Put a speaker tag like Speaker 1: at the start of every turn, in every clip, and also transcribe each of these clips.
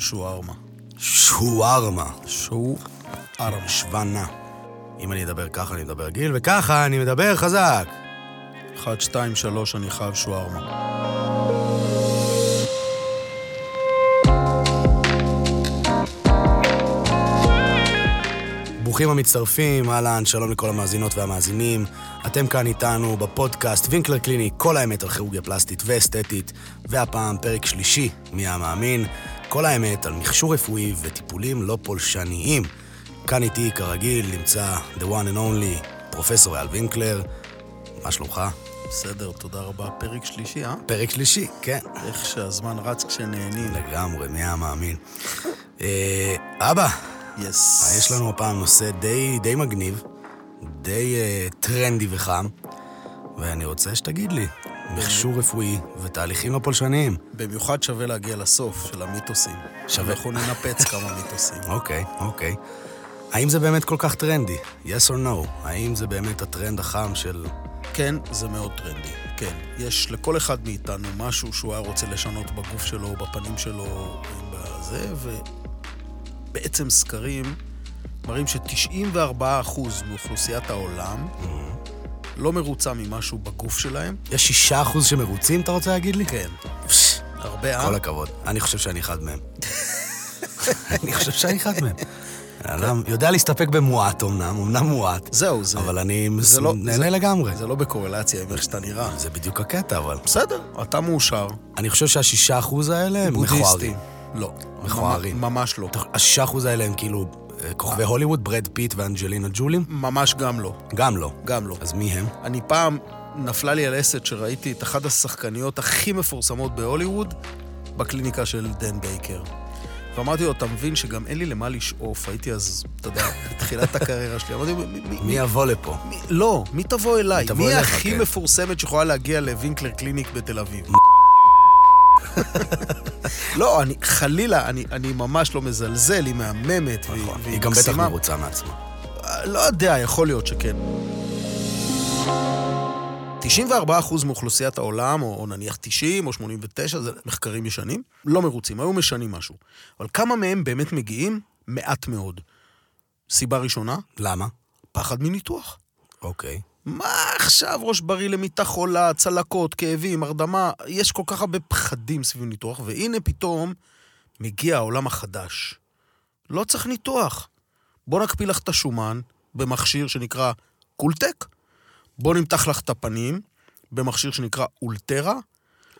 Speaker 1: שווארמה.
Speaker 2: שווארמה.
Speaker 1: שווארמה.
Speaker 2: שוונה. אם אני אדבר ככה, אני מדבר גיל, וככה אני מדבר חזק.
Speaker 1: 1, 2, 3, אני חייב שווארמה.
Speaker 2: ברוכים המצטרפים, אהלן, שלום לכל המאזינות והמאזינים. אתם כאן איתנו בפודקאסט וינקלר קליני, כל האמת על כירורגיה פלסטית ואסתטית, והפעם פרק שלישי, מי המאמין, כל האמת על מכשור רפואי וטיפולים לא פולשניים. כאן איתי, כרגיל, נמצא the one and only, פרופסור אייל וינקלר. מה שלומך?
Speaker 1: בסדר, תודה רבה. פרק שלישי, אה?
Speaker 2: פרק שלישי, כן.
Speaker 1: איך שהזמן רץ כשנהנים.
Speaker 2: לגמרי, מי המאמין. אה, אבא,
Speaker 1: יס.
Speaker 2: יש לנו הפעם נושא די, די מגניב, די uh, טרנדי וחם, ואני רוצה שתגיד לי, מכשור רפואי ותהליכים לא פולשניים.
Speaker 1: במיוחד שווה להגיע לסוף של המיתוסים.
Speaker 2: שווה.
Speaker 1: אנחנו ננפץ כמה מיתוסים.
Speaker 2: אוקיי, אוקיי. האם זה באמת כל כך טרנדי? yes or no? האם זה באמת הטרנד החם של...
Speaker 1: כן, זה מאוד טרנדי. כן. יש לכל אחד מאיתנו משהו שהוא היה רוצה לשנות בגוף שלו, בפנים שלו, בזה, ובעצם סקרים מראים ש-94% מאוכלוסיית העולם לא מרוצה ממשהו בגוף שלהם.
Speaker 2: יש שישה אחוז שמרוצים, אתה רוצה להגיד לי?
Speaker 1: כן. הרבה, אה?
Speaker 2: כל הכבוד. אני חושב שאני אחד מהם. אני חושב שאני אחד מהם. אדם יודע להסתפק במועט אמנם, אמנם מועט,
Speaker 1: זהו, זה...
Speaker 2: אבל אני
Speaker 1: זה לא-
Speaker 2: נהנה
Speaker 1: זה-
Speaker 2: לגמרי.
Speaker 1: זה לא בקורלציה עם איך שאתה נראה.
Speaker 2: זה בדיוק הקטע, אבל...
Speaker 1: בסדר, אתה מאושר.
Speaker 2: אני חושב שהשישה אחוז האלה הם מכוערים.
Speaker 1: לא.
Speaker 2: מכוערים.
Speaker 1: ממש לא.
Speaker 2: השישה אחוז האלה הם כאילו כוכבי הוליווד, ברד פיט ואנג'לינה ג'ולי?
Speaker 1: ממש גם לא.
Speaker 2: גם לא.
Speaker 1: גם לא.
Speaker 2: אז מי הם?
Speaker 1: אני פעם, נפלה לי הלסת שראיתי את אחת השחקניות הכי מפורסמות בהוליווד בקליניקה של דן בייקר. ואמרתי לו, אתה מבין שגם אין לי למה לשאוף, הייתי אז, אתה יודע, בתחילת הקריירה שלי. אמרתי, מי,
Speaker 2: יבוא לפה?
Speaker 1: לא, מי תבוא אליי?
Speaker 2: מי
Speaker 1: הכי
Speaker 2: כן.
Speaker 1: מפורסמת שיכולה להגיע לווינקלר קליניק בתל אביב? לא, אני, חלילה, אני, אני ממש לא מזלזל, היא מהממת,
Speaker 2: נכון.
Speaker 1: והיא
Speaker 2: היא גם בטח. מרוצה מעצמה.
Speaker 1: לא יודע, יכול להיות שכן. 94% מאוכלוסיית העולם, או, או נניח 90 או 89, זה מחקרים ישנים, לא מרוצים, היו משנים משהו. אבל כמה מהם באמת מגיעים? מעט מאוד. סיבה ראשונה,
Speaker 2: למה?
Speaker 1: פחד מניתוח.
Speaker 2: אוקיי.
Speaker 1: מה עכשיו ראש בריא למיטה חולה, צלקות, כאבים, הרדמה? יש כל כך הרבה פחדים סביב ניתוח, והנה פתאום מגיע העולם החדש. לא צריך ניתוח. בוא נקפיא לך את השומן במכשיר שנקרא Cooltech, בוא נמתח לך את הפנים במכשיר שנקרא אולטרה.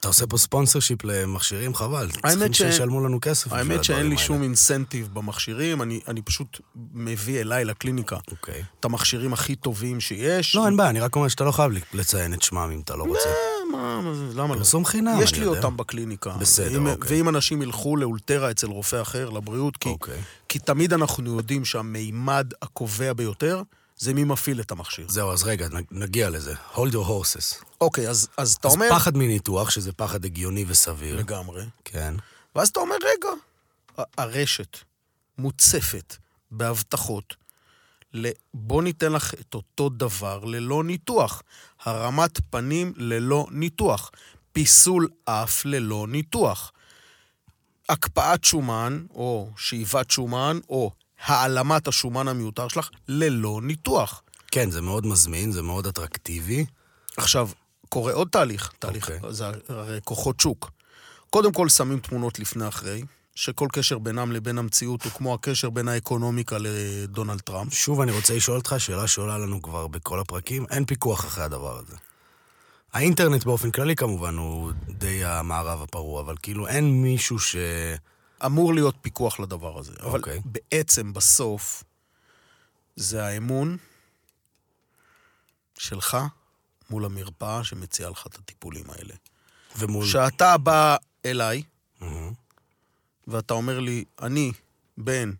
Speaker 2: אתה עושה פה sponsorship למכשירים, חבל. צריכים
Speaker 1: שאין-
Speaker 2: שישלמו לנו כסף
Speaker 1: האמת שאין לי. שום incentive במכשירים, אני, אני פשוט מביא אליי לקליניקה
Speaker 2: אוקיי.
Speaker 1: את המכשירים הכי טובים שיש.
Speaker 2: לא, אין בעיה, אני רק אומר שאתה לא חייב לציין את שמם אם אתה לא רוצה.
Speaker 1: אה, מה, למה לא?
Speaker 2: פרסום חינם,
Speaker 1: יש
Speaker 2: אני
Speaker 1: לי
Speaker 2: יודע.
Speaker 1: אותם בקליניקה.
Speaker 2: בסדר,
Speaker 1: ואם,
Speaker 2: אוקיי.
Speaker 1: ואם אנשים ילכו לאולטרה אצל רופא אחר, לבריאות, כי,
Speaker 2: אוקיי.
Speaker 1: כי תמיד אנחנו יודעים שהמימד הקובע ביותר זה מי מפעיל את המכשיר.
Speaker 2: זהו, אז רגע, נגיע לזה. hold your horses.
Speaker 1: אוקיי, אז, אז אתה
Speaker 2: אז
Speaker 1: אומר...
Speaker 2: פחד מניתוח, שזה פחד הגיוני וסביר.
Speaker 1: לגמרי.
Speaker 2: כן.
Speaker 1: ואז אתה אומר, רגע, הרשת מוצפת בהבטחות ל... בוא ניתן לך את אותו דבר ללא ניתוח. הרמת פנים ללא ניתוח. פיסול אף ללא ניתוח. הקפאת שומן, או שאיבת שומן, או העלמת השומן המיותר שלך ללא ניתוח.
Speaker 2: כן, זה מאוד מזמין, זה מאוד אטרקטיבי.
Speaker 1: עכשיו, קורה עוד תהליך, תהליך,
Speaker 2: אוקיי.
Speaker 1: זה הרי כוחות שוק. קודם כל שמים תמונות לפני-אחרי, שכל קשר בינם לבין המציאות הוא כמו הקשר בין האקונומיקה לדונלד טראמפ.
Speaker 2: שוב, אני רוצה לשאול אותך שאלה שעולה לנו כבר בכל הפרקים, אין פיקוח אחרי הדבר הזה. האינטרנט באופן כללי כמובן הוא די המערב הפרוע, אבל כאילו אין מישהו ש...
Speaker 1: אמור להיות פיקוח לדבר הזה. אבל
Speaker 2: אוקיי.
Speaker 1: בעצם, בסוף, זה האמון שלך מול המרפאה שמציעה לך את הטיפולים האלה.
Speaker 2: ומול...
Speaker 1: כשאתה בא אליי,
Speaker 2: מהמם.
Speaker 1: ואתה אומר לי, אני בן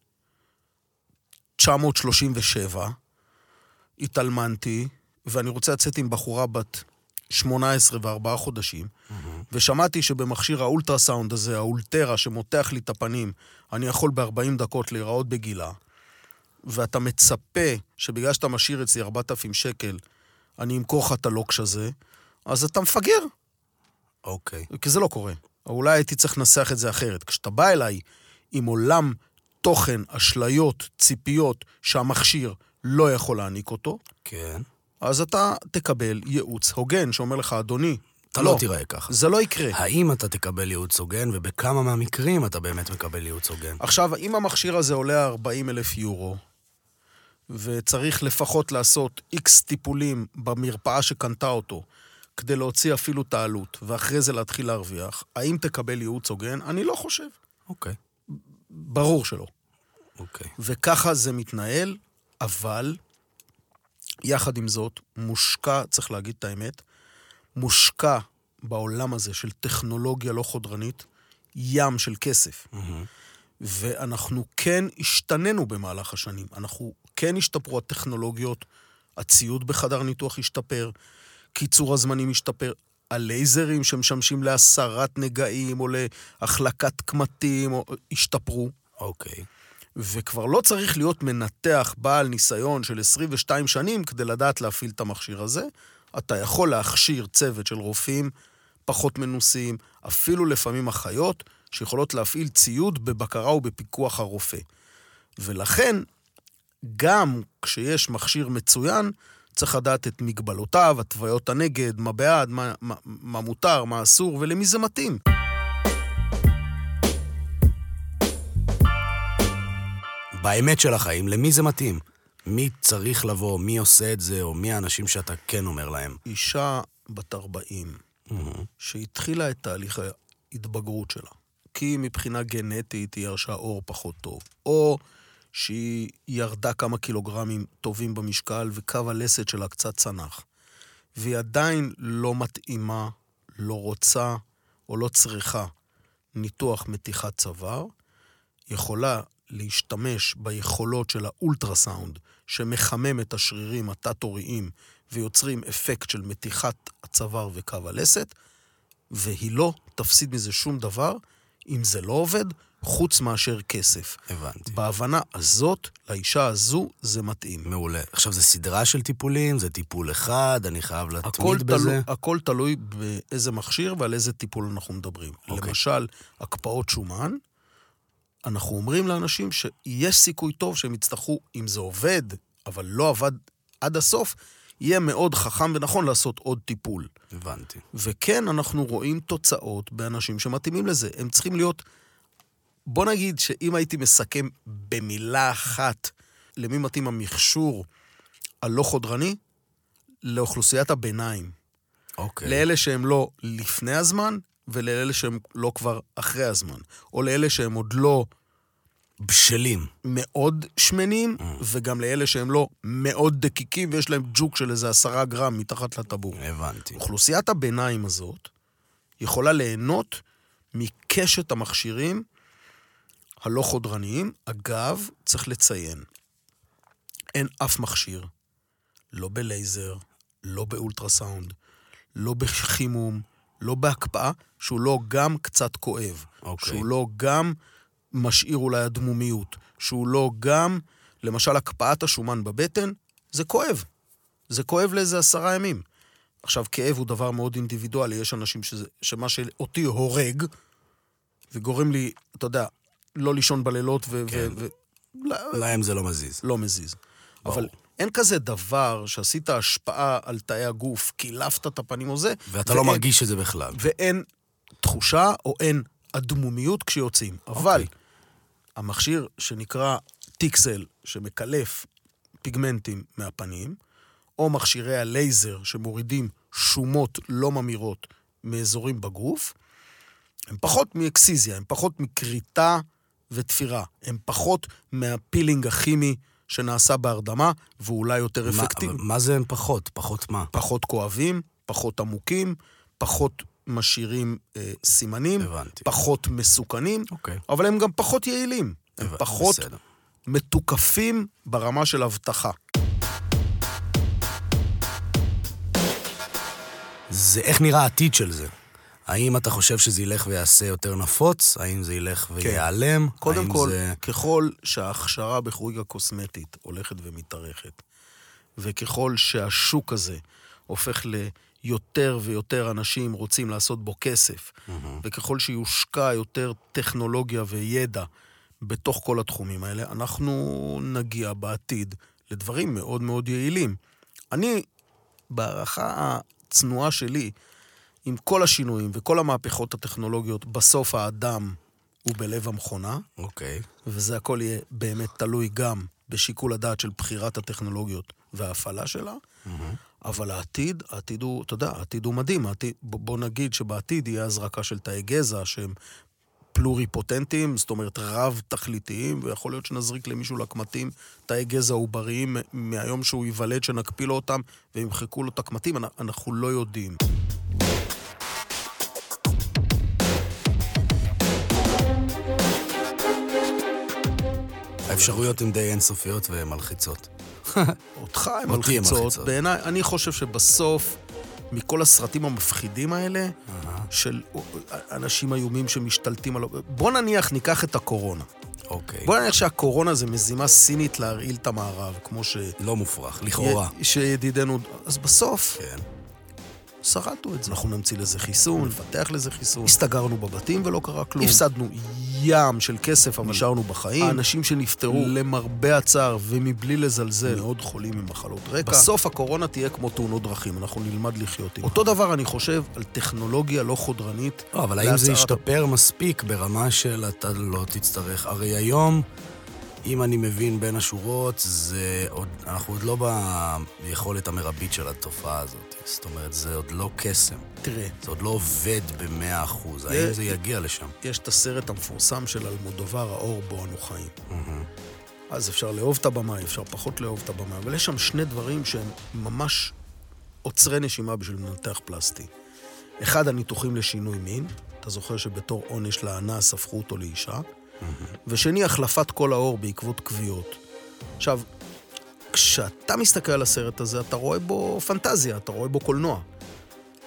Speaker 1: 937, התאלמנתי, ואני רוצה לצאת עם בחורה בת 18 וארבעה חודשים, ושמעתי שבמכשיר האולטרסאונד הזה, האולטרה שמותח לי את הפנים, אני יכול ב-40 דקות להיראות בגילה, ואתה מצפה שבגלל שאתה משאיר אצלי 4,000 שקל, אני אמכור לך את הלוקש הזה, אז אתה מפגר.
Speaker 2: אוקיי.
Speaker 1: כי זה לא קורה. או אולי הייתי צריך לנסח את זה אחרת. כשאתה בא אליי עם עולם תוכן, אשליות, ציפיות, שהמכשיר לא יכול להעניק אותו,
Speaker 2: כן.
Speaker 1: אז אתה תקבל ייעוץ הוגן שאומר לך, אדוני,
Speaker 2: אתה לא תיראה ככה.
Speaker 1: זה לא יקרה.
Speaker 2: האם אתה תקבל ייעוץ הוגן, ובכמה מהמקרים אתה באמת מקבל ייעוץ הוגן?
Speaker 1: עכשיו, אם המכשיר הזה עולה 40 אלף יורו, וצריך לפחות לעשות איקס טיפולים במרפאה שקנתה אותו, כדי להוציא אפילו את העלות, ואחרי זה להתחיל להרוויח, האם תקבל ייעוץ הוגן? אני לא חושב.
Speaker 2: אוקיי,
Speaker 1: ברור שלא.
Speaker 2: אוקיי.
Speaker 1: וככה זה מתנהל, אבל יחד עם זאת, מושקע, צריך להגיד את האמת, מושקע בעולם הזה של טכנולוגיה לא חודרנית, ים של כסף.
Speaker 2: מהמם.
Speaker 1: ואנחנו כן השתננו במהלך השנים. אנחנו כן השתפרו הטכנולוגיות, הציוד בחדר ניתוח השתפר, קיצור הזמנים השתפר, הלייזרים שמשמשים להסרת נגעים או להחלקת קמטים או- השתפרו.
Speaker 2: אוקיי.
Speaker 1: וכבר לא צריך להיות מנתח בעל ניסיון של 22 שנים כדי לדעת להפעיל את המכשיר הזה. אתה יכול להכשיר צוות של רופאים פחות מנוסים, אפילו לפעמים אחיות, שיכולות להפעיל ציוד בבקרה ובפיקוח הרופא. ולכן, גם כשיש מכשיר מצוין, צריך לדעת את מגבלותיו, התוויות הנגד, מה בעד, מה, מה, מה מותר, מה אסור ולמי זה מתאים.
Speaker 2: באמת של החיים, למי זה מתאים? מי צריך לבוא, מי עושה את זה, או מי האנשים שאתה כן אומר להם?
Speaker 1: אישה בת 40, שהתחילה את תהליך ההתבגרות שלה, כי מבחינה גנטית היא ירשה אור פחות טוב, או שהיא ירדה כמה קילוגרמים טובים במשקל וקו הלסת שלה קצת צנח, והיא עדיין לא מתאימה, לא רוצה או לא צריכה ניתוח מתיחת צוואר, יכולה להשתמש ביכולות של האולטרסאונד, שמחמם את השרירים התת-עוריים ויוצרים אפקט של מתיחת הצוואר וקו הלסת, והיא לא תפסיד מזה שום דבר אם זה לא עובד, חוץ מאשר כסף.
Speaker 2: הבנתי.
Speaker 1: בהבנה הזאת, לאישה הזו, זה מתאים.
Speaker 2: מעולה. עכשיו, זה סדרה של טיפולים? זה טיפול אחד? אני חייב
Speaker 1: הכל,
Speaker 2: להתמיד
Speaker 1: תלו,
Speaker 2: בזה?
Speaker 1: הכל תלוי באיזה מכשיר ועל איזה טיפול אנחנו מדברים.
Speaker 2: אוקיי.
Speaker 1: למשל, הקפאות שומן, אנחנו אומרים לאנשים שיש סיכוי טוב שהם יצטרכו, אם זה עובד, אבל לא עבד עד הסוף, יהיה מאוד חכם ונכון לעשות עוד טיפול.
Speaker 2: הבנתי.
Speaker 1: וכן, אנחנו רואים תוצאות באנשים שמתאימים לזה. הם צריכים להיות... בוא נגיד שאם הייתי מסכם במילה אחת למי מתאים המכשור הלא חודרני, לאוכלוסיית הביניים.
Speaker 2: אוקיי.
Speaker 1: לאלה שהם לא לפני הזמן, ולאלה שהם לא כבר אחרי הזמן. או לאלה שהם עוד לא
Speaker 2: בשלים.
Speaker 1: מאוד שמנים, וגם לאלה שהם לא מאוד דקיקים ויש להם ג'וק של איזה עשרה גרם מתחת לטבור.
Speaker 2: הבנתי.
Speaker 1: אוכלוסיית הביניים הזאת יכולה ליהנות מקשת המכשירים הלא חודרניים. אגב, צריך לציין, אין אף מכשיר, לא בלייזר, לא באולטרסאונד, לא בחימום, לא בהקפאה, שהוא לא גם קצת כואב.
Speaker 2: אוקיי.
Speaker 1: שהוא לא גם משאיר אולי אדמומיות, שהוא לא גם, למשל, הקפאת השומן בבטן, זה כואב. זה כואב לאיזה עשרה ימים. עכשיו, כאב הוא דבר מאוד אינדיבידואלי, יש אנשים שזה, שמה שאותי הורג, וגורם לי, אתה יודע, לא לישון בלילות ו...
Speaker 2: כן.
Speaker 1: ו... ו...
Speaker 2: להם זה לא מזיז.
Speaker 1: לא מזיז.
Speaker 2: ברור.
Speaker 1: אבל אין כזה דבר שעשית השפעה על תאי הגוף, קילפת את הפנים או זה,
Speaker 2: ואתה לא
Speaker 1: ואין-
Speaker 2: מרגיש את זה בכלל.
Speaker 1: ואין תחושה או אין אדמומיות כשיוצאים. אבל המכשיר שנקרא טיקסל, שמקלף פיגמנטים מהפנים, או מכשירי הלייזר שמורידים שומות לא ממירות מאזורים בגוף, הם פחות מאקסיזיה, הם פחות מכריתה ותפירה, הם פחות מהפילינג הכימי שנעשה בהרדמה, ואולי יותר אפקטיבי.
Speaker 2: מה זה הם פחות? פחות מה?
Speaker 1: פחות כואבים, פחות עמוקים, פחות משאירים אה, סימנים,
Speaker 2: הבנתי.
Speaker 1: פחות מסוכנים,
Speaker 2: אוקיי.
Speaker 1: אבל הם גם פחות יעילים. הם
Speaker 2: הבנתי,
Speaker 1: פחות
Speaker 2: בסדר.
Speaker 1: מתוקפים ברמה של אבטחה.
Speaker 2: זה איך נראה העתיד של זה? האם אתה חושב שזה ילך ויעשה יותר נפוץ? האם זה ילך וייעלם?
Speaker 1: כן. קודם כל,
Speaker 2: זה...
Speaker 1: ככל שההכשרה בכירורגיה קוסמטית הולכת ומתארכת, וככל שהשוק הזה הופך ליותר ויותר אנשים רוצים לעשות בו כסף, וככל שיושקע יותר טכנולוגיה וידע בתוך כל התחומים האלה, אנחנו נגיע בעתיד לדברים מאוד מאוד יעילים. אני, בהערכה הצנועה שלי, עם כל השינויים וכל המהפכות הטכנולוגיות, בסוף האדם הוא בלב המכונה,
Speaker 2: אוקיי.
Speaker 1: וזה הכל יהיה באמת תלוי גם בשיקול הדעת של בחירת הטכנולוגיות וההפעלה שלה. אבל העתיד, העתיד הוא, אתה יודע, העתיד הוא מדהים. העתיד, בוא נגיד שבעתיד יהיה הזרקה של תאי גזע שהם פלוריפוטנטיים, זאת אומרת רב-תכליתיים, ויכול להיות שנזריק למישהו לקמטים תאי גזע עובריים מהיום שהוא ייוולד, שנקפיא לו אותם וימחקו לו את הקמטים, אנ- אנחנו לא יודעים.
Speaker 2: האפשרויות הן די אינסופיות ומלחיצות.
Speaker 1: אותך הן. מלחיצות. בעיניי, אני חושב שבסוף, מכל הסרטים המפחידים האלה, של אנשים איומים שמשתלטים על... בוא נניח, ניקח את הקורונה.
Speaker 2: אוקיי.
Speaker 1: בוא נניח שהקורונה זה מזימה סינית להרעיל את המערב, כמו ש...
Speaker 2: לא מופרך, לכאורה.
Speaker 1: שידידנו... אז בסוף,
Speaker 2: כן.
Speaker 1: שרדנו את זה. אנחנו נמציא לזה חיסון, נפתח לזה חיסון. הסתגרנו בבתים ולא קרה כלום. הפסדנו ים של כסף, אבל נשארנו בחיים. האנשים שנפטרו, למרבה הצער ומבלי לזלזל, מאוד חולים עם מחלות רקע. בסוף הקורונה תהיה כמו תאונות דרכים, אנחנו נלמד לחיות עם. אותו דבר אני חושב על טכנולוגיה לא חודרנית.
Speaker 2: לא, אבל האם זה ישתפר מספיק ברמה של אתה לא תצטרך? הרי היום, אם אני מבין בין השורות, זה עוד, אנחנו עוד לא ביכולת המרבית של התופעה הזאת. זאת אומרת, זה עוד לא קסם.
Speaker 1: תראה,
Speaker 2: זה עוד לא עובד במאה אחוז. האם זה יגיע לשם?
Speaker 1: יש את הסרט המפורסם של אלמודובר, האור בו אנו חיים. אז אפשר לאהוב את הבמאי, אפשר פחות לאהוב את הבמאי, אבל יש שם שני דברים שהם ממש עוצרי נשימה בשביל מנתח פלסטי. אחד, הניתוחים לשינוי מין, אתה זוכר שבתור עונש לאנס הפכו אותו לאישה, ושני, החלפת כל האור בעקבות כוויות. עכשיו, כשאתה מסתכל על הסרט הזה, אתה רואה בו פנטזיה, אתה רואה בו קולנוע.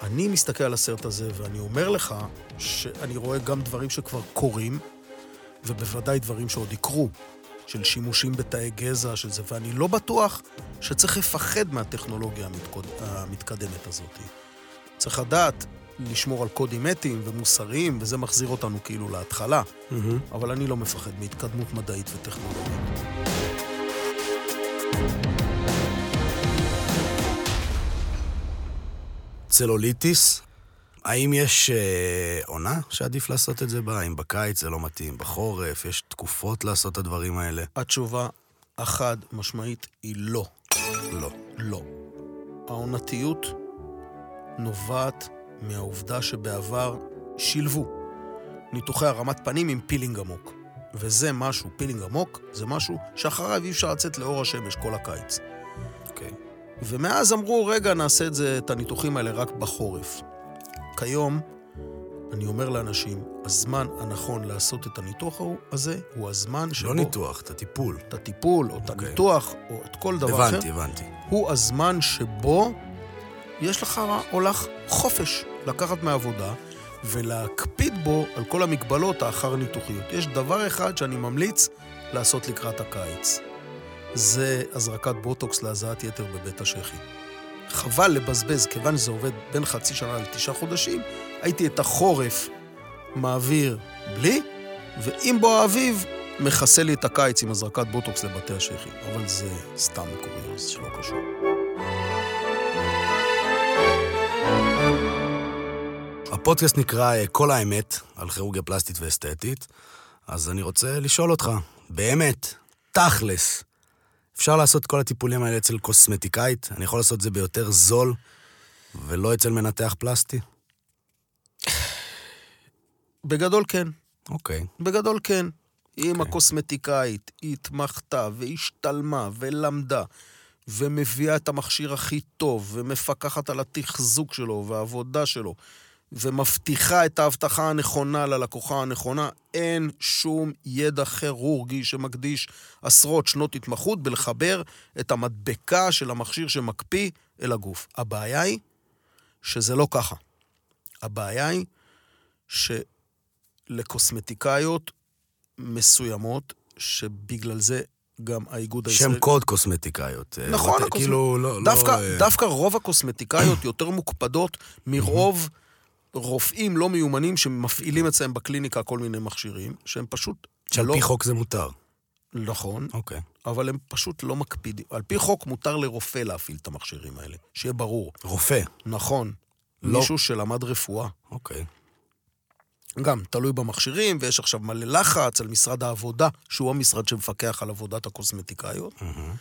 Speaker 1: אני מסתכל על הסרט הזה, ואני אומר לך שאני רואה גם דברים שכבר קורים, ובוודאי דברים שעוד יקרו, של שימושים בתאי גזע, של זה, ואני לא בטוח שצריך לפחד מהטכנולוגיה המתקוד... המתקדמת הזאת. צריך לדעת לשמור על קודים אתיים ומוסריים, וזה מחזיר אותנו כאילו להתחלה, אבל אני לא מפחד מהתקדמות מדעית וטכנולוגית.
Speaker 2: צלוליטיס, האם יש אה, עונה שעדיף לעשות את זה בה? האם בקיץ זה לא מתאים? בחורף? יש תקופות לעשות את הדברים האלה?
Speaker 1: התשובה החד משמעית היא לא.
Speaker 2: לא.
Speaker 1: לא. העונתיות נובעת מהעובדה שבעבר שילבו ניתוחי הרמת פנים עם פילינג עמוק. וזה משהו, פילינג עמוק, זה משהו שאחריו אי אפשר לצאת לאור השמש כל הקיץ.
Speaker 2: אוקיי.
Speaker 1: ומאז אמרו, רגע, נעשה את זה, את הניתוחים האלה רק בחורף. כיום, אני אומר לאנשים, הזמן הנכון לעשות את הניתוח הזה הוא הזמן שבו...
Speaker 2: לא ניתוח, את הטיפול.
Speaker 1: את הטיפול, או את
Speaker 2: אוקיי.
Speaker 1: הניתוח, או את כל דבר אחר.
Speaker 2: הבנתי, הבנתי.
Speaker 1: הוא הזמן שבו יש לך או לך חופש לקחת מהעבודה ולהקפיד בו על כל המגבלות האחר ניתוחיות. יש דבר אחד שאני ממליץ לעשות לקראת הקיץ. זה הזרקת בוטוקס להזעת יתר בבית השחי. חבל לבזבז, כיוון שזה עובד בין חצי שנה לתשעה חודשים, הייתי את החורף מעביר בלי, ועם בוא האביב מכסה לי את הקיץ עם הזרקת בוטוקס לבתי השחי. אבל זה סתם קוריוז שלא קשור.
Speaker 2: הפודקאסט נקרא אה, כל האמת על כירורגיה פלסטית ואסתטית, אז אני רוצה לשאול אותך, באמת, תכלס, אפשר לעשות כל הטיפולים האלה אצל קוסמטיקאית? אני יכול לעשות את זה ביותר זול ולא אצל מנתח פלסטי?
Speaker 1: בגדול כן.
Speaker 2: אוקיי.
Speaker 1: בגדול כן. אם
Speaker 2: אוקיי.
Speaker 1: הקוסמטיקאית התמחתה והשתלמה ולמדה ומביאה את המכשיר הכי טוב ומפקחת על התחזוק שלו והעבודה שלו ומבטיחה את ההבטחה הנכונה ללקוחה הנכונה, אין שום ידע כירורגי שמקדיש עשרות שנות התמחות בלחבר את המדבקה של המכשיר שמקפיא אל הגוף. הבעיה היא שזה לא ככה. הבעיה היא שלקוסמטיקאיות מסוימות, שבגלל זה גם האיגוד הישראלי...
Speaker 2: שם קוד קוסמטיקאיות. אה,
Speaker 1: נכון,
Speaker 2: ות-
Speaker 1: הקוסמ-
Speaker 2: כאילו, לא... לא,
Speaker 1: דווקא,
Speaker 2: אה,
Speaker 1: דווקא רוב הקוסמטיקאיות יותר מוקפדות מרוב רופאים לא מיומנים שמפעילים אצלם בקליניקה כל מיני מכשירים, שהם פשוט
Speaker 2: שעל
Speaker 1: לא-
Speaker 2: פי חוק זה מותר.
Speaker 1: נכון,
Speaker 2: אוקיי.
Speaker 1: אבל הם פשוט לא מקפידים. על פי חוק מותר לרופא להפעיל את המכשירים האלה, שיהיה ברור.
Speaker 2: רופא.
Speaker 1: נכון,
Speaker 2: לא.
Speaker 1: מישהו שלמד רפואה.
Speaker 2: אוקיי.
Speaker 1: גם, תלוי במכשירים, ויש עכשיו מלא לחץ על משרד העבודה, שהוא המשרד שמפקח על עבודת הקוסמטיקאיות,
Speaker 2: מהמם.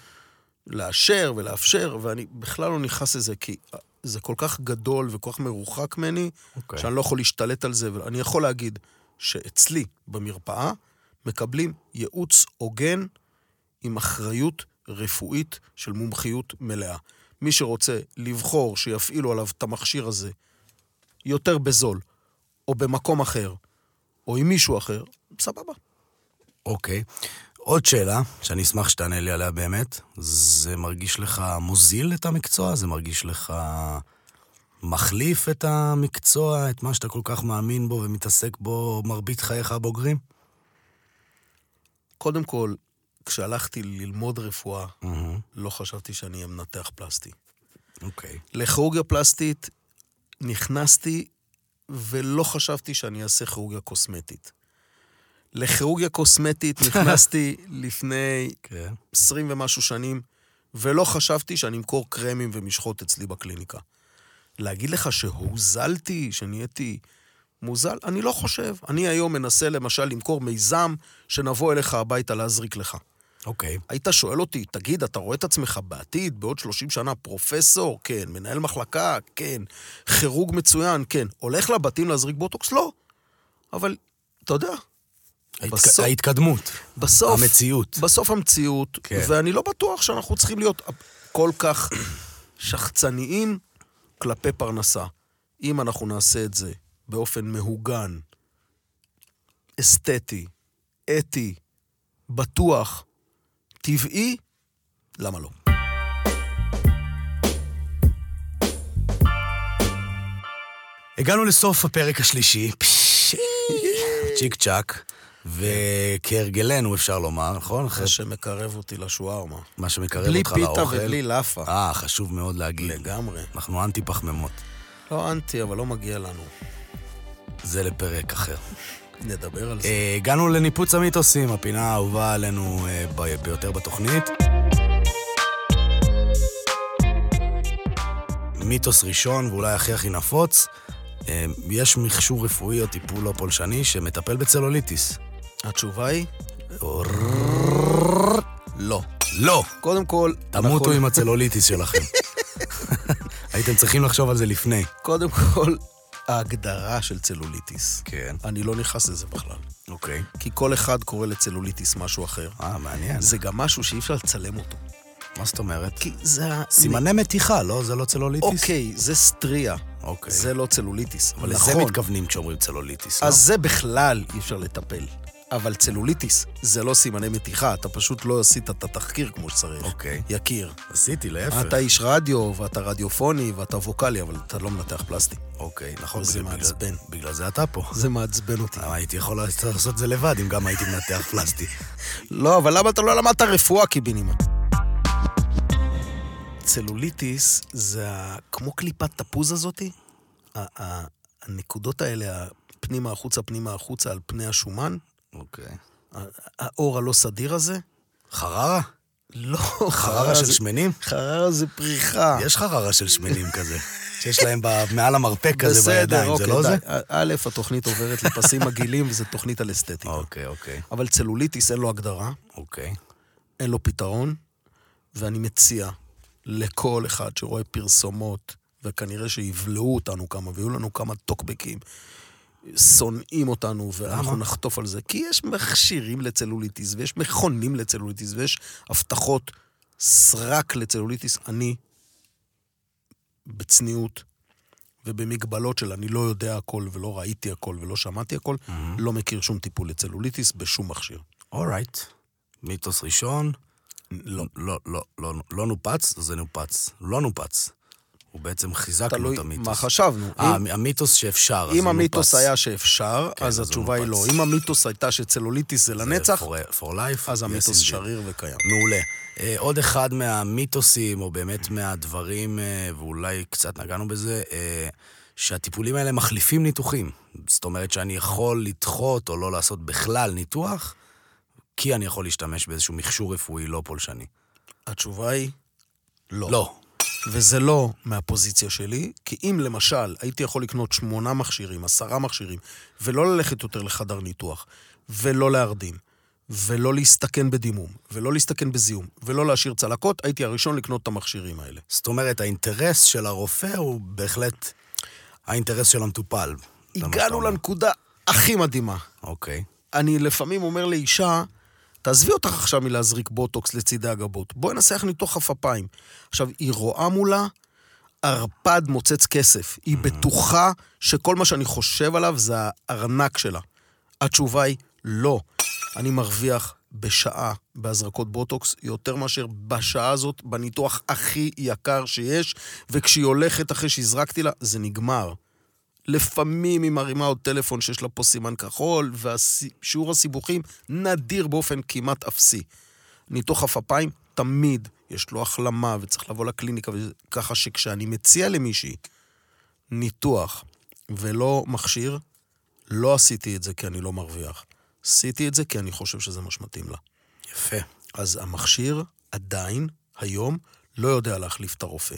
Speaker 1: לאשר ולאפשר, ואני בכלל לא נכנס לזה, כי זה כל כך גדול וכל כך מרוחק ממני,
Speaker 2: אוקיי.
Speaker 1: שאני לא יכול להשתלט על זה, ואני יכול להגיד שאצלי, במרפאה, מקבלים ייעוץ הוגן עם אחריות רפואית של מומחיות מלאה. מי שרוצה לבחור שיפעילו עליו את המכשיר הזה יותר בזול, או במקום אחר, או עם מישהו אחר, סבבה.
Speaker 2: אוקיי. עוד שאלה, שאני אשמח שתענה לי עליה באמת, זה מרגיש לך מוזיל את המקצוע? זה מרגיש לך מחליף את המקצוע, את מה שאתה כל כך מאמין בו ומתעסק בו מרבית חייך הבוגרים?
Speaker 1: קודם כל, כשהלכתי ללמוד רפואה,
Speaker 2: מהמם.
Speaker 1: לא חשבתי שאני אהיה מנתח פלסטי.
Speaker 2: אוקיי.
Speaker 1: לכירורגיה פלסטית נכנסתי ולא חשבתי שאני אעשה כירורגיה קוסמטית. לכירורגיה קוסמטית נכנסתי לפני
Speaker 2: כן.
Speaker 1: 20 ומשהו שנים, ולא חשבתי שאני אמכור קרמים ומשחות אצלי בקליניקה. להגיד לך שהוזלתי, שנהייתי מוזל? אני לא חושב. אני היום מנסה למשל למכור מיזם שנבוא אליך הביתה להזריק לך.
Speaker 2: אוקיי.
Speaker 1: היית שואל אותי, תגיד, אתה רואה את עצמך בעתיד, בעוד 30 שנה, פרופסור? כן. מנהל מחלקה? כן. כירורג מצוין? כן. הולך לבתים להזריק בוטוקס? לא. אבל, אתה יודע,
Speaker 2: ההתק-
Speaker 1: בסוף-
Speaker 2: ההתקדמות,
Speaker 1: בסוף...
Speaker 2: המציאות.
Speaker 1: בסוף המציאות,
Speaker 2: כן.
Speaker 1: ואני לא בטוח שאנחנו צריכים להיות כל כך שחצניים כלפי פרנסה. אם אנחנו נעשה את זה באופן מהוגן, אסתטי, אתי, בטוח, טבעי, למה לא?
Speaker 2: הגענו לסוף הפרק השלישי. פשי, צ'יק צ'אק. וכהרגלנו, אפשר לומר, נכון?
Speaker 1: זה שמקרב אותי לשווארמה.
Speaker 2: מה שמקרב
Speaker 1: בלי
Speaker 2: אותך
Speaker 1: פיתה
Speaker 2: לאוכל.
Speaker 1: ובלי לאפה.
Speaker 2: אה, חשוב מאוד להגיד.
Speaker 1: לגמרי.
Speaker 2: אנחנו אנטי פחמימות.
Speaker 1: לא אנטי, אבל לא מגיע לנו.
Speaker 2: זה לפרק אחר.
Speaker 1: נדבר על זה.
Speaker 2: אה, הגענו לניפוץ המיתוסים, הפינה האהובה עלינו אה, ביותר בתוכנית. מיתוס ראשון, ואולי הכי הכי נפוץ, אה, יש מכשור רפואי או טיפול לא פולשני שמטפל בצלוליטיס.
Speaker 1: התשובה היא, לא.
Speaker 2: לא!
Speaker 1: קודם כל,
Speaker 2: תמותו
Speaker 1: אנחנו-
Speaker 2: עם הצלוליטיס שלכם. הייתם צריכים לחשוב על זה לפני.
Speaker 1: קודם כל, ההגדרה של צלוליטיס.
Speaker 2: כן.
Speaker 1: אני לא נכנס לזה בכלל.
Speaker 2: אוקיי.
Speaker 1: כי כל אחד קורא לצלוליטיס משהו אחר.
Speaker 2: אה, מעניין.
Speaker 1: זה גם משהו שאי אפשר לצלם אותו.
Speaker 2: מה זאת אומרת?
Speaker 1: כי זה...
Speaker 2: סימני מתיחה, לא? זה לא צלוליטיס?
Speaker 1: אוקיי, זה סטריה.
Speaker 2: אוקיי.
Speaker 1: זה לא צלוליטיס.
Speaker 2: אבל לזה
Speaker 1: נכון.
Speaker 2: מתכוונים כשאומרים צלוליטיס, לא?
Speaker 1: אז זה בכלל אי אפשר לטפל. אבל צלוליטיס זה לא סימני מתיחה, אתה פשוט לא עשית את התחקיר כמו שצריך.
Speaker 2: אוקיי.
Speaker 1: יקיר.
Speaker 2: עשיתי, להפך.
Speaker 1: אתה איש רדיו, ואתה רדיופוני, ואתה ווקאלי, אבל אתה לא מנתח פלסטי.
Speaker 2: אוקיי, נכון.
Speaker 1: זה
Speaker 2: בגלל-
Speaker 1: מעצבן.
Speaker 2: בגלל זה אתה פה.
Speaker 1: זה מעצבן אותי.
Speaker 2: למה הייתי יכול לעשות את זה לבד אם גם הייתי מנתח פלסטי.
Speaker 1: לא, אבל למה אתה לא למדת רפואה, קיבינימט? צלוליטיס זה כמו קליפת תפוז הזאתי. הנקודות האלה, פנימה החוצה, פנימה החוצה, על פני השומן.
Speaker 2: אוקיי.
Speaker 1: האור הלא סדיר הזה.
Speaker 2: חררה?
Speaker 1: לא,
Speaker 2: חררה של שמנים?
Speaker 1: חררה זה פריחה.
Speaker 2: יש חררה של שמנים כזה. שיש להם מעל המרפק כזה בידיים,
Speaker 1: אוקיי,
Speaker 2: זה לא זה?
Speaker 1: א', התוכנית עוברת לפסים מגעילים, וזו תוכנית על אסתטיקה.
Speaker 2: אוקיי, אוקיי.
Speaker 1: אבל צלוליטיס אין לו הגדרה,
Speaker 2: אוקיי.
Speaker 1: אין לו פתרון, ואני מציע לכל אחד שרואה פרסומות, וכנראה שיבלעו אותנו כמה, ויהיו לנו כמה טוקבקים, שונאים אותנו, ואנחנו? נחטוף על זה. כי יש מכשירים לצלוליטיס, ויש מכונים לצלוליטיס, ויש הבטחות סרק לצלוליטיס. אני, בצניעות ובמגבלות של אני לא יודע הכל, ולא ראיתי הכל, ולא שמעתי הכל, לא מכיר שום טיפול לצלוליטיס בשום מכשיר.
Speaker 2: אורייט. מיתוס ראשון,
Speaker 1: לא.
Speaker 2: לא, לא, לא, לא נופץ, זה נופץ. לא נופץ. הוא בעצם חיזקנו את המיתוס.
Speaker 1: מה חשבנו.
Speaker 2: אה,
Speaker 1: אם-
Speaker 2: המיתוס שאפשר,
Speaker 1: אם המיתוס. היה שאפשר,
Speaker 2: כן,
Speaker 1: אז
Speaker 2: אז
Speaker 1: התשובה היא לא. אם המיתוס הייתה שצלוליטיס זה
Speaker 2: זה
Speaker 1: לנצח,
Speaker 2: for- for life,
Speaker 1: אז
Speaker 2: yes,
Speaker 1: המיתוס
Speaker 2: indeed.
Speaker 1: שריר וקיים.
Speaker 2: מעולה. אה, עוד אחד מהמיתוסים, או באמת מהדברים, אה, ואולי קצת נגענו בזה, אה, שהטיפולים האלה מחליפים ניתוחים. זאת אומרת שאני יכול לדחות או לא לעשות בכלל ניתוח, כי אני יכול להשתמש באיזשהו מכשור רפואי לא פולשני?
Speaker 1: התשובה היא לא.
Speaker 2: לא.
Speaker 1: וזה לא מהפוזיציה שלי, כי אם למשל הייתי יכול לקנות שמונה מכשירים, עשרה מכשירים, ולא ללכת יותר לחדר ניתוח, ולא להרדים, ולא להסתכן בדימום, ולא להסתכן בזיהום, ולא להשאיר צלקות, הייתי הראשון לקנות את המכשירים האלה.
Speaker 2: זאת אומרת, האינטרס של הרופא הוא בהחלט האינטרס של המטופל.
Speaker 1: הגענו. לנקודה הכי מדהימה.
Speaker 2: אוקיי.
Speaker 1: אני לפעמים אומר לאישה, תעזבי אותך עכשיו מלהזריק בוטוקס לצידי הגבות, בואי נעשה לך ניתוח עפפיים. עכשיו, היא רואה מולה ערפד מוצץ כסף. היא בטוחה שכל מה שאני חושב עליו זה הארנק שלה. התשובה היא לא. אני מרוויח בשעה בהזרקות בוטוקס יותר מאשר בשעה הזאת בניתוח הכי יקר שיש, וכשהיא הולכת אחרי שהזרקתי לה, זה נגמר. לפעמים היא מרימה עוד טלפון שיש לה פה סימן כחול, ושיעור הסיבוכים נדיר באופן כמעט אפסי. ניתוח עפפיים, תמיד יש לו החלמה וצריך לבוא לקליניקה, ככה שכשאני מציע למישהי ניתוח ולא מכשיר, לא עשיתי את זה כי אני לא מרוויח. עשיתי את זה כי אני חושב שזה מה שמתאים לה.
Speaker 2: יפה.
Speaker 1: אז המכשיר עדיין, היום, לא יודע להחליף את הרופא.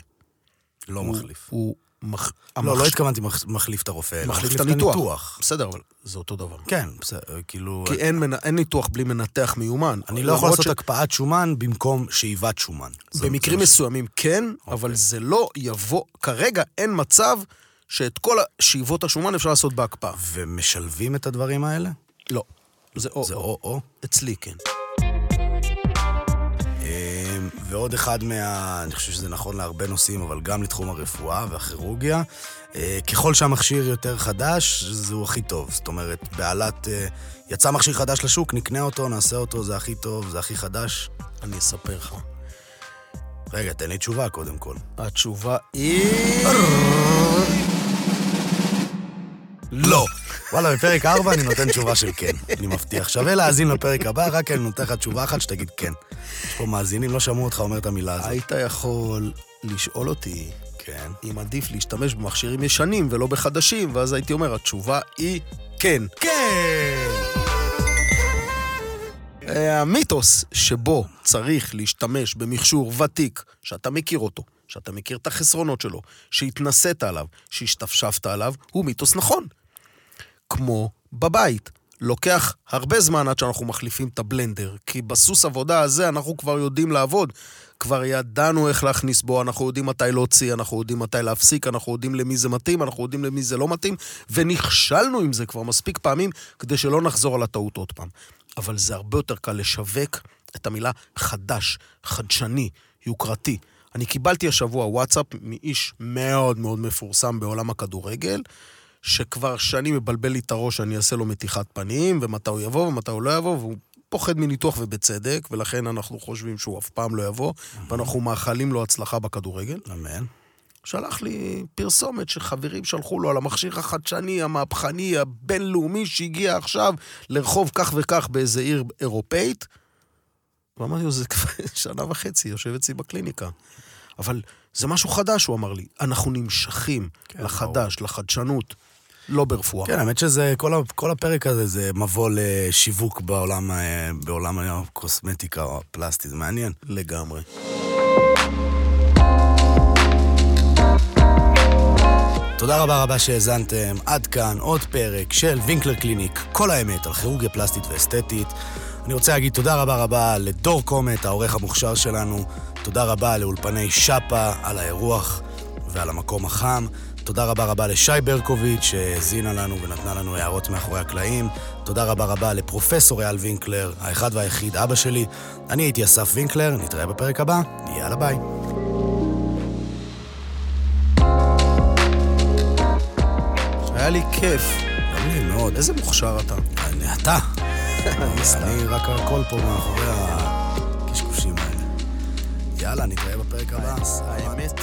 Speaker 2: לא
Speaker 1: הוא-
Speaker 2: מחליף.
Speaker 1: הוא... מח...
Speaker 2: לא, לא התכוונתי מח- מחליף את הרופא, אלא
Speaker 1: מחליף את
Speaker 2: מחליף
Speaker 1: הניתוח. בסדר, אבל זה אותו דבר.
Speaker 2: כן, בסדר, כאילו...
Speaker 1: כי אין, מנ... אין ניתוח בלי מנתח מיומן.
Speaker 2: אני לא יכול לעשות הקפאת שומן במקום שאיבת שומן. זה-
Speaker 1: במקרים
Speaker 2: זה-
Speaker 1: מסוימים כן, אבל זה לא יבוא... כרגע אין מצב שאת כל שאיבות השומן אפשר לעשות בהקפאה.
Speaker 2: ומשלבים את הדברים האלה?
Speaker 1: לא. זה או.
Speaker 2: זה או-או.
Speaker 1: אצלי כן.
Speaker 2: ועוד אחד מה... אני חושב שזה נכון להרבה נושאים, אבל גם לתחום הרפואה והכירורגיה. אה, ככל שהמכשיר יותר חדש, זהו הכי טוב. זאת אומרת, בעלת... אה, יצא מכשיר חדש לשוק, נקנה אותו, נעשה אותו, זה הכי טוב, זה הכי חדש.
Speaker 1: אני אספר לך.
Speaker 2: רגע, תן לי תשובה קודם כל.
Speaker 1: התשובה היא...
Speaker 2: לא. וואלה, בפרק 4 אני נותן תשובה של כן. אני מבטיח. שווה להאזין לפרק הבא, רק אני נותן לך תשובה אחת שתגיד כן. יש פה מאזינים, לא שמעו אותך אומר את המילה הזאת.
Speaker 1: היית יכול לשאול אותי
Speaker 2: כן.
Speaker 1: אם עדיף להשתמש במכשירים ישנים ולא בחדשים, ואז הייתי אומר, התשובה היא כן.
Speaker 2: כן!
Speaker 1: אה, המיתוס שבו צריך להשתמש במכשור ותיק, שאתה מכיר אותו, שאתה מכיר את החסרונות שלו, שהתנסית עליו, שהשתפשפת עליו, הוא מיתוס נכון. כמו בבית. לוקח הרבה זמן עד שאנחנו מחליפים את הבלנדר, כי בסוס עבודה הזה אנחנו כבר יודעים לעבוד. כבר ידענו איך להכניס בו, אנחנו יודעים מתי להוציא, אנחנו יודעים מתי להפסיק, אנחנו יודעים למי זה מתאים, אנחנו יודעים למי זה לא מתאים, ונכשלנו עם זה כבר מספיק פעמים כדי שלא נחזור על הטעות עוד פעם. אבל זה הרבה יותר קל לשווק את המילה חדש, חדשני, יוקרתי. אני קיבלתי השבוע וואטסאפ מאיש מאוד מאוד מפורסם בעולם הכדורגל, שכבר שנים מבלבל לי את הראש שאני אעשה לו מתיחת פנים, ומתי הוא יבוא ומתי הוא לא יבוא, והוא פוחד מניתוח ובצדק, ולכן אנחנו חושבים שהוא אף פעם לא יבוא, ואנחנו מאחלים לו הצלחה בכדורגל.
Speaker 2: אמן.
Speaker 1: שלח לי פרסומת שחברים שלחו לו על המכשיר החדשני, המהפכני, הבינלאומי, שהגיע עכשיו לרחוב כך וכך באיזה עיר אירופאית. ואמרתי לו, זה כבר שנה וחצי, יושב אצלי בקליניקה. אבל זה משהו חדש, הוא אמר לי. אנחנו נמשכים
Speaker 2: כן,
Speaker 1: לחדש, לחדשנות, לא ברפואה.
Speaker 2: כן, האמת שזה, כל, ה- כל הפרק הזה זה מבוא לשיווק בעולם, ה- בעולם הקוסמטיקה או הפלסטי, זה מעניין.
Speaker 1: לגמרי.
Speaker 2: תודה רבה רבה שהאזנתם. עד כאן עוד פרק של וינקלר קליניק, כל האמת על כירורגיה פלסטית ואסתטית. אני רוצה להגיד תודה רבה רבה לדור קומט, העורך המוכשר שלנו. תודה רבה לאולפני שפה על האירוח ועל המקום החם. תודה רבה רבה לשי ברקוביץ' שהאזינה לנו ונתנה לנו הערות מאחורי הקלעים. תודה רבה רבה לפרופסור אייל וינקלר, האחד והיחיד אבא שלי. אני הייתי אסף וינקלר, נתראה בפרק הבא. יאללה ביי.
Speaker 1: היה לי כיף.
Speaker 2: גם לי מאוד.
Speaker 1: איזה מוכשר אתה.
Speaker 2: אני- אתה. אני רק הכל פה מאחורי הקשקושים האלה. יאללה, נתראה בפרק הבא.
Speaker 1: האמת.